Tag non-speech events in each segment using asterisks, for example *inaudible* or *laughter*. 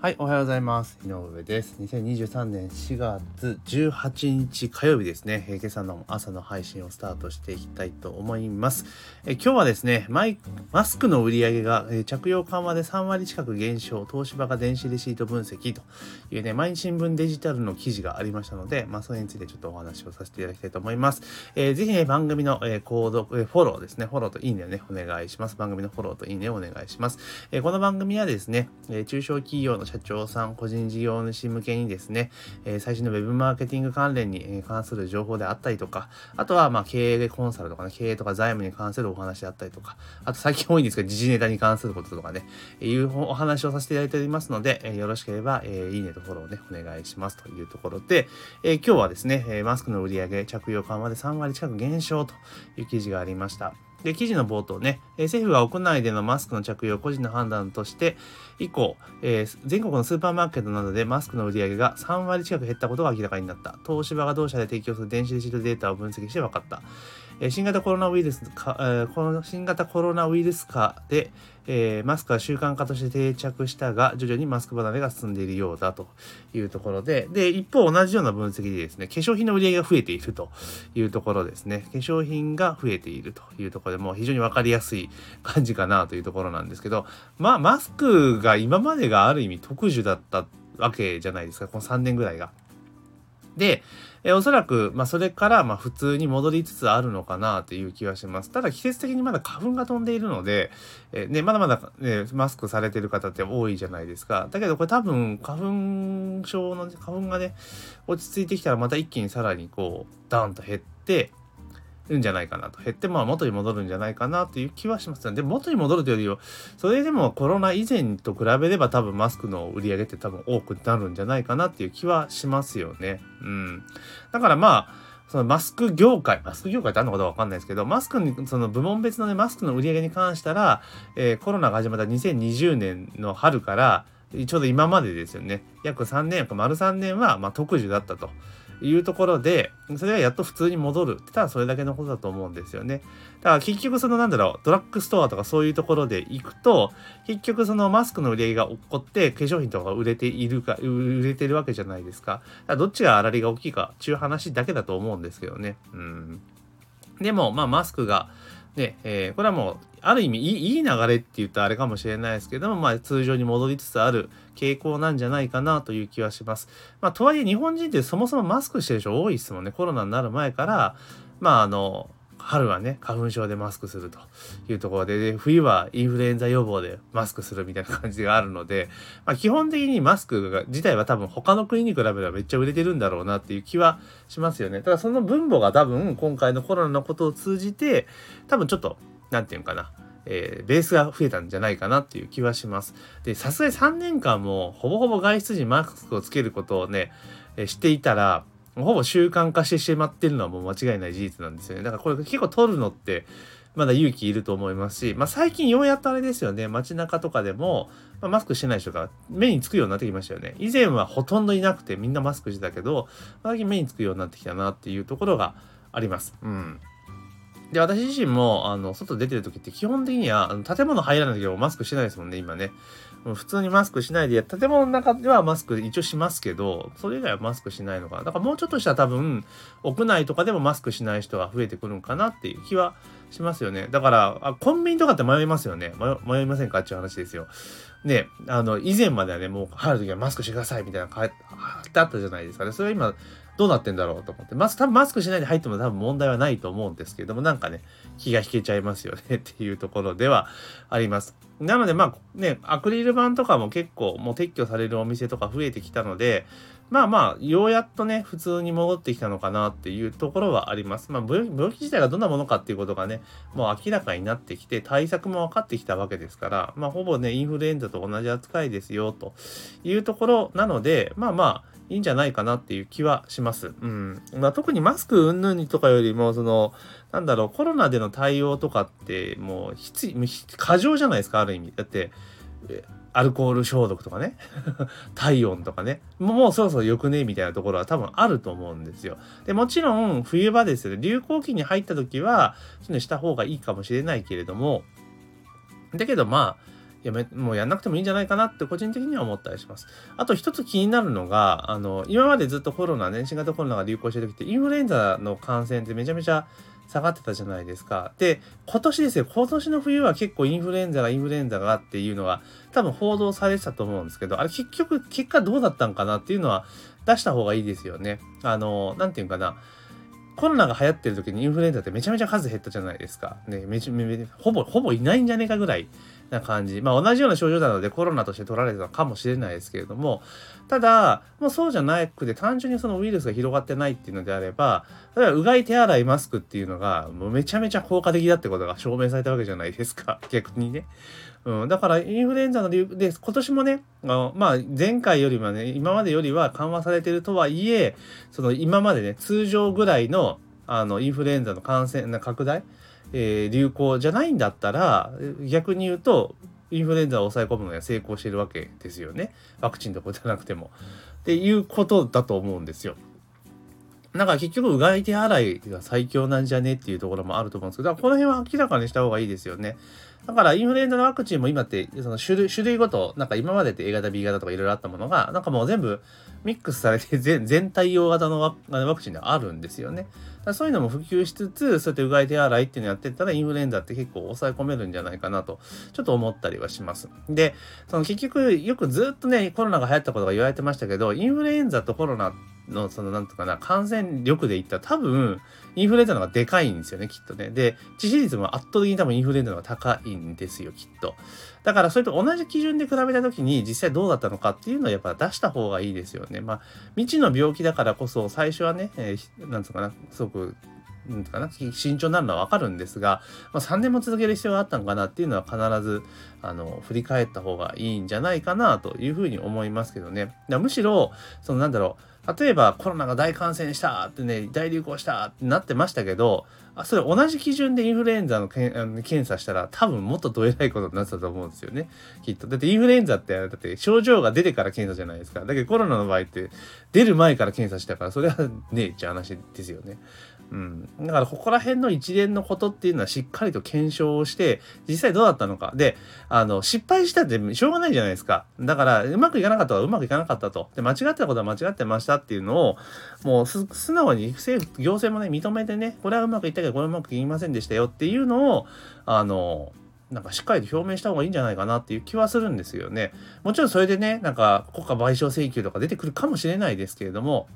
はい、おはようございます。井上です。2023年4月18日火曜日ですね。今朝の朝の配信をスタートしていきたいと思います。え今日はですね、マイマスクの売り上げが、え着用緩和で3割近く減少、東芝が電子レシート分析というね、毎日新聞デジタルの記事がありましたので、まあ、それについてちょっとお話をさせていただきたいと思います。えーぜひね、番組の、えー購読、えーフォローですね、フォローといいねをね、お願いします。番組のフォローといいねをお願いします。えーこの番組はですね、え中小企業の社長さん、個人事業主向けにですね、え最新のウェブマーケティング関連に関する情報であったりとか、あとはま経営コンサルとかね、経営とか財務に関するお話であったりとか、あと最近多いんですけど、時事ネタに関することとかね、いうお話をさせていただいておりますので、えよろしければ、えいいねとフォローをね、お願いしますというところで、え今日はですね、マスクの売り上げ着用緩和で3割近く減少という記事がありました。で、記事の冒頭ね、え政府が屋内でのマスクの着用を個人の判断として、以降、えー全国のスーパーマーケットなどでマスクの売り上げが3割近く減ったことが明らかになった。東芝が同社で提供する電子レシートデータを分析して分かった。新型コロナウイルスか、この新型コロナウイルス化で、マスクは習慣化として定着したが、徐々にマスク離れが進んでいるようだというところで、で、一方同じような分析でですね、化粧品の売り上げが増えているというところですね、化粧品が増えているというところでもう非常にわかりやすい感じかなというところなんですけど、まあ、マスクが今までがある意味特需だったわけじゃないですか、この3年ぐらいが。で、えーおそらく、まあ、それから、まあ、普通に戻りつつあるのかなという気はします。ただ、季節的にまだ花粉が飛んでいるので、えーね、まだまだ、ね、マスクされてる方って多いじゃないですか。だけど、これ多分、花粉症の、花粉がね、落ち着いてきたら、また一気にさらにこう、ダーンと減って、るんじゃないかなと。減ってまあ元に戻るんじゃないかなという気はします。で、元に戻るというよりは、それでもコロナ以前と比べれば多分マスクの売り上げって多分多くなるんじゃないかなっていう気はしますよね。うん。だからまあ、そのマスク業界、マスク業界ってあるのかどうかわかんないですけど、マスクに、その部門別のね、マスクの売り上げに関したら、えーコロナが始まった2020年の春から、ちょうど今までですよね。約3年、約丸3年は、まあ、特需だったと。いうところで、それはやっと普通に戻るって。ただそれだけのことだと思うんですよね。だから結局そのなんだろう、ドラッグストアとかそういうところで行くと、結局そのマスクの売り上げが起こって化粧品とか売れているか、売れてるわけじゃないですか。だからどっちが粗利が大きいかっていう話だけだと思うんですけどね。うん。でも、まあマスクが、で、えーこれはもう、ある意味いいいい流れって言ったらあれかもしれないですけども、まあ通常に戻りつつある傾向なんじゃないかなという気はします。まあとはいえ日本人ってそもそもマスクしてる人多いですもんね。コロナになる前から、まああの、春はね、花粉症でマスクするというところで、で冬はインフルエンザ予防でマスクするみたいな感じがあるので、*laughs* まあ、基本的にマスクが自体は多分他の国に比べればめっちゃ売れてるんだろうなっていう気はしますよね。ただその分母が多分今回のコロナのことを通じて、多分ちょっと、なんていうのかな。えーベースが増えたんじゃないかなっていう気はします。で、さすがに3年間もほぼほぼ外出時マスクをつけることをね、えーしていたら、ほぼ習慣化してしまってるのはもう間違いない事実なんですよね。だからこれ結構取るのってまだ勇気いると思いますし、まあ最近ようやっとあれですよね、街中とかでも、まあ、マスクしてない人が目につくようになってきましたよね。以前はほとんどいなくてみんなマスクしてたけど、最近目につくようになってきたなっていうところがあります。うん。で、私自身も、あの、外出てる時って基本的には、あの建物入らない時はマスクしてないですもんね、今ね。普通にマスクしないで、建物の中ではマスク一応しますけど、それ以外はマスクしないのかな。だからもうちょっとしたら多分、屋内とかでもマスクしない人が増えてくるんかなっていう気はしますよね。だから、あコンビニとかって迷いますよね。迷いませんか？っていう話ですよ。ね、あの、以前まではね、もう入る時はマスクしてくださいみたいな書いてあったじゃないですかね。それは今、どうなってんだろうと思って。マス多分マスクしないで入っても多分問題はないと思うんですけれども、なんかね、気が引けちゃいますよね *laughs* っていうところではあります。なのでまあね、アクリル板とかも結構もう撤去されるお店とか増えてきたので、まあまあ、ようやっとね、普通に戻ってきたのかなっていうところはあります。まあ病、気自体がどんなものかっていうことがね、もう明らかになってきて、対策も分かってきたわけですから、まあ、ほぼね、インフルエンザと同じ扱いですよ、というところなので、まあまあ、いいんじゃないかなっていう気はします。うん。まあ、特にマスク云々とかよりも、その、なんだろう、コロナでの対応とかって、もう、必、過剰じゃないですか、ある意味。だって、アルコール消毒とかね *laughs* 体温とかねもうそろそろよくねみたいなところは多分あると思うんですよ。でもちろん冬場ですよね流行期に入った時はそういうのした方がいいかもしれないけれどもだけどまあやめ、もうやんなくてもいいんじゃないかなって個人的には思ったりします。あと一つ気になるのが、あの、今までずっとコロナね、新型コロナが流行してる時って、インフルエンザの感染ってめちゃめちゃ下がってたじゃないですか。で、今年ですよ、今年の冬は結構インフルエンザがインフルエンザがっていうのが多分報道されてたと思うんですけど、あれ結局結果どうだったんかなっていうのは出した方がいいですよね。あの、なんていうかな。コロナが流行ってる時にインフルエンザってめちゃめちゃ数減ったじゃないですか。ね、めちゃめちゃ、ほぼ、ほぼいないんじゃねえかぐらいな感じ。まあ同じような症状なのでコロナとして取られたのかもしれないですけれども、ただ、もうそうじゃなくて単純にそのウイルスが広がってないっていうのであれば、例えばうがい手洗いマスクっていうのがもうめちゃめちゃ効果的だってことが証明されたわけじゃないですか。*laughs* 逆にね。うん、だからインフルエンザの理由で今年もねあの、まあ、前回よりはね今までよりは緩和されてるとはいえその今までね通常ぐらいのあのインフルエンザの感染の拡大、えー、流行じゃないんだったら逆に言うとインフルエンザを抑え込むのには成功してるわけですよねワクチンとかじゃなくても。っていうことだと思うんですよ。だか結局うがい手洗いが最強なんじゃねっていうところもあると思うんですけど、この辺は明らかにした方がいいですよね。だからインフルエンザのワクチンも今ってその種類種類ごとなんか今までって A 型 B 型とかいろいろあったものがなんかもう全部ミックスされて *laughs* 全全体用型のワクチンであるんですよね。そういうのも普及しつつそうやってうがい手洗いっていうのやってったらインフルエンザって結構抑え込めるんじゃないかなとちょっと思ったりはします。でその結局よくずっとねコロナが流行ったことが言われてましたけどインフルエンザとコロナってのそのなんとかな感染力で言ったら多分インフルエンザの方がでかいんですよね、きっとね。で、致死率も圧倒的に多分インフルエンザの方が高いんですよ、きっと。だからそれと同じ基準で比べた時に実際どうだったのかっていうのはやっぱ出した方がいいですよね。まあ、未知の病気だからこそ最初はね、えー、なんつうかな、すごくうんかな慎重になるのはわかるんですが、まあ、3年も続ける必要があったのかなっていうのは必ずあの振り返った方がいいんじゃないかなというふうに思いますけどね。むしろそのなんだろう例えばコロナが大感染したってね、大流行したってなってましたけど、あそれ同じ基準でインフルエンザのけん検査したら多分もっとどえらいことになってたと思うんですよね。きっと。だってインフルエンザって、だって症状が出てから検査じゃないですか。だけどコロナの場合って出る前から検査したから、それはねえって話ですよね。うん、だからここら辺の一連のことっていうのはしっかりと検証をして実際どうだったのか。であの失敗したってしょうがないじゃないですか。だからうまくいかなかったはうまくいかなかったと。で間違ってたことは間違ってましたっていうのをもう素直に政府行政もね認めてねこれはうまくいったけどこれはうまくいきませんでしたよ。っていうのをあのなんかしっかりと表明した方がいいんじゃないかなっていう気はするんですよね。もちろんそれでね、なんか国家賠償請求とか出てくるかもしれないですけれども、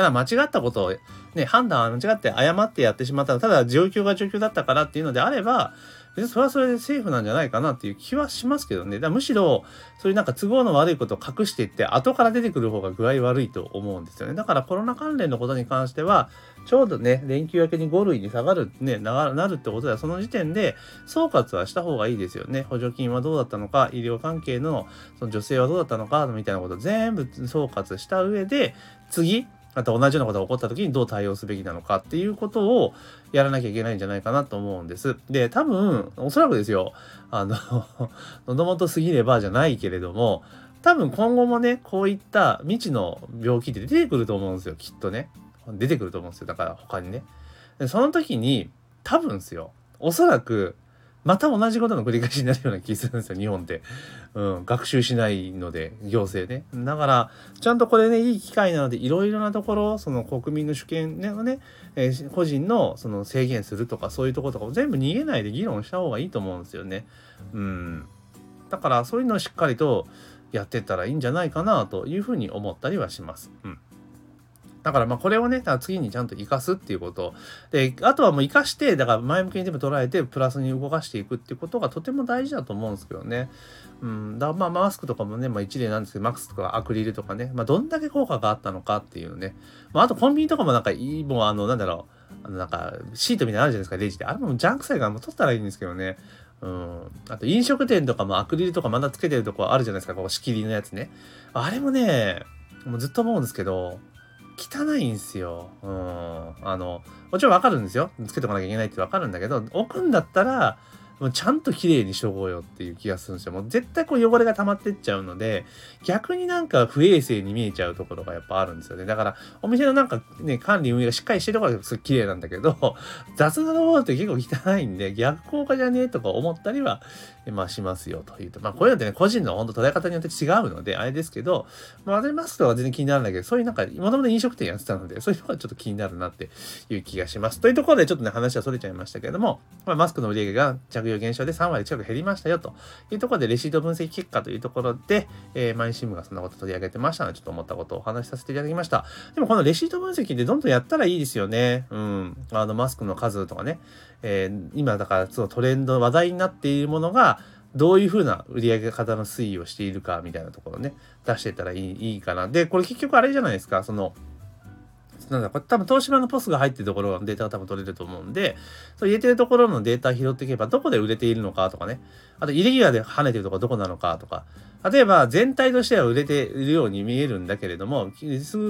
ただ間違ったことを、ね、判断は間違って誤ってやってしまった、ただ状況が状況だったからっていうのであれば、別にそれはそれでセーフなんじゃないかなっていう気はしますけどね。だむしろ、そういうなんか都合の悪いことを隠していって、後から出てくる方が具合悪いと思うんですよね。だからコロナ関連のことに関しては、ちょうどね、連休明けに5類に下がる、ね、なるってことでは、その時点で総括はした方がいいですよね。補助金はどうだったのか、医療関係のその女性はどうだったのか、みたいなことを全部総括した上で、次、あと同じようなことが起こった時にどう対応すべきなのかっていうことをやらなきゃいけないんじゃないかなと思うんです。で、多分、おそらくですよ、あの *laughs* 喉元すぎればじゃないけれども、多分今後もね、こういった未知の病気って出てくると思うんですよ、きっとね。出てくると思うんですよ。だから他にね。その時に、多分ですよ、おそらく、また同じことの繰り返しになるような気するんですよ、日本って。うん、学習しないので、行政ね。だから、ちゃんとこれね、いい機会なので、いろいろなところ、その国民の主権ね、ねえー、個人のその制限するとか、そういうところとかも全部逃げないで議論した方がいいと思うんですよね。うん。だから、そういうのをしっかりとやってったらいいんじゃないかな、というふうに思ったりはします。うん。だからまあこれをね、次にちゃんと活かすっていうこと。で、あとはもう活かして、だから前向きに全部捉えて、プラスに動かしていくっていうことがとても大事だと思うんですけどね。うん。だまあマスクとかもね、まあ一例なんですけど、マスクスとかアクリルとかね、まあどんだけ効果があったのかっていうね。まああとコンビニとかもなんかいい、もうあの、なんだろう。あのなんかシートみたいなのあるじゃないですか、レジで。あれもジャンク臭いからもう取ったらいいんですけどね。うん。あと飲食店とかもアクリルとかまだつけてるとこあるじゃないですか、こう仕切りのやつね。あれもね、もうずっと思うんですけど、汚いんすよ。うん。あの、もちろんわかるんですよ。つけておかなきゃいけないってわかるんだけど、置くんだったら、もうちゃんと綺麗にしとこうよっていう気がするんですよ。もう絶対こう汚れが溜まってっちゃうので、逆になんか不衛生に見えちゃうところがやっぱあるんですよね。だから、お店のなんかね、管理運営がしっかりしてるところがすごい綺麗なんだけど、*laughs* 雑なところって結構汚いんで、逆効果じゃねえとか思ったりは、まあしますよというと。まあこういうのってね、個人の本当捉え方によって違うので、あれですけど、まあ私マスクとか全然気になるんだけど、そういうなんか、もともと飲食店やってたので、そういうところはちょっと気になるなっていう気がします。というところでちょっとね、話はそれちゃいましたけれども、まあ、マスクの売り上げが着用減少で3割近く減りましたよというところで、レシート分析結果というところで、えー、マインシムがそんなこと取り上げてましたので、ちょっと思ったことをお話しさせていただきました。でもこのレシート分析ってどんどんやったらいいですよね。うん。あの、マスクの数とかね、えー、今だからそのトレンド、話題になっているものが、どういうふうな売り上げ方の推移をしているかみたいなところね、出してたらいいいいかな。で、これ結局あれじゃないですか、その、なんだ、これ多分東芝のポスが入ってるところのデータが多分取れると思うんで、そう入れてるところのデータ拾っていけば、どこで売れているのかとかね、あとイレギュラーで跳ねてるところどこなのかとか、例えば全体としては売れているように見えるんだけれども、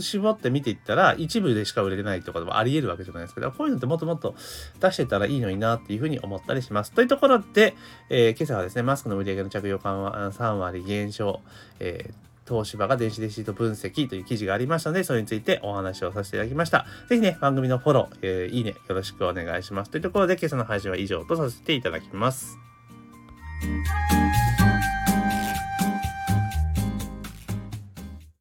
絞って見ていったら一部でしか売れてないってこともあり得るわけじゃないですけど、こういうのってもっともっと出してたらいいのになっていうふうに思ったりします。というところで、えー、今朝はですね、マスクの売り上げの着用緩和3割減少、えー東芝が電子レシート分析という記事がありましたので、それについてお話をさせていただきました。ぜひね、番組のフォロー、えー、いいね、よろしくお願いします。というところで、今朝の配信は以上とさせていただきます。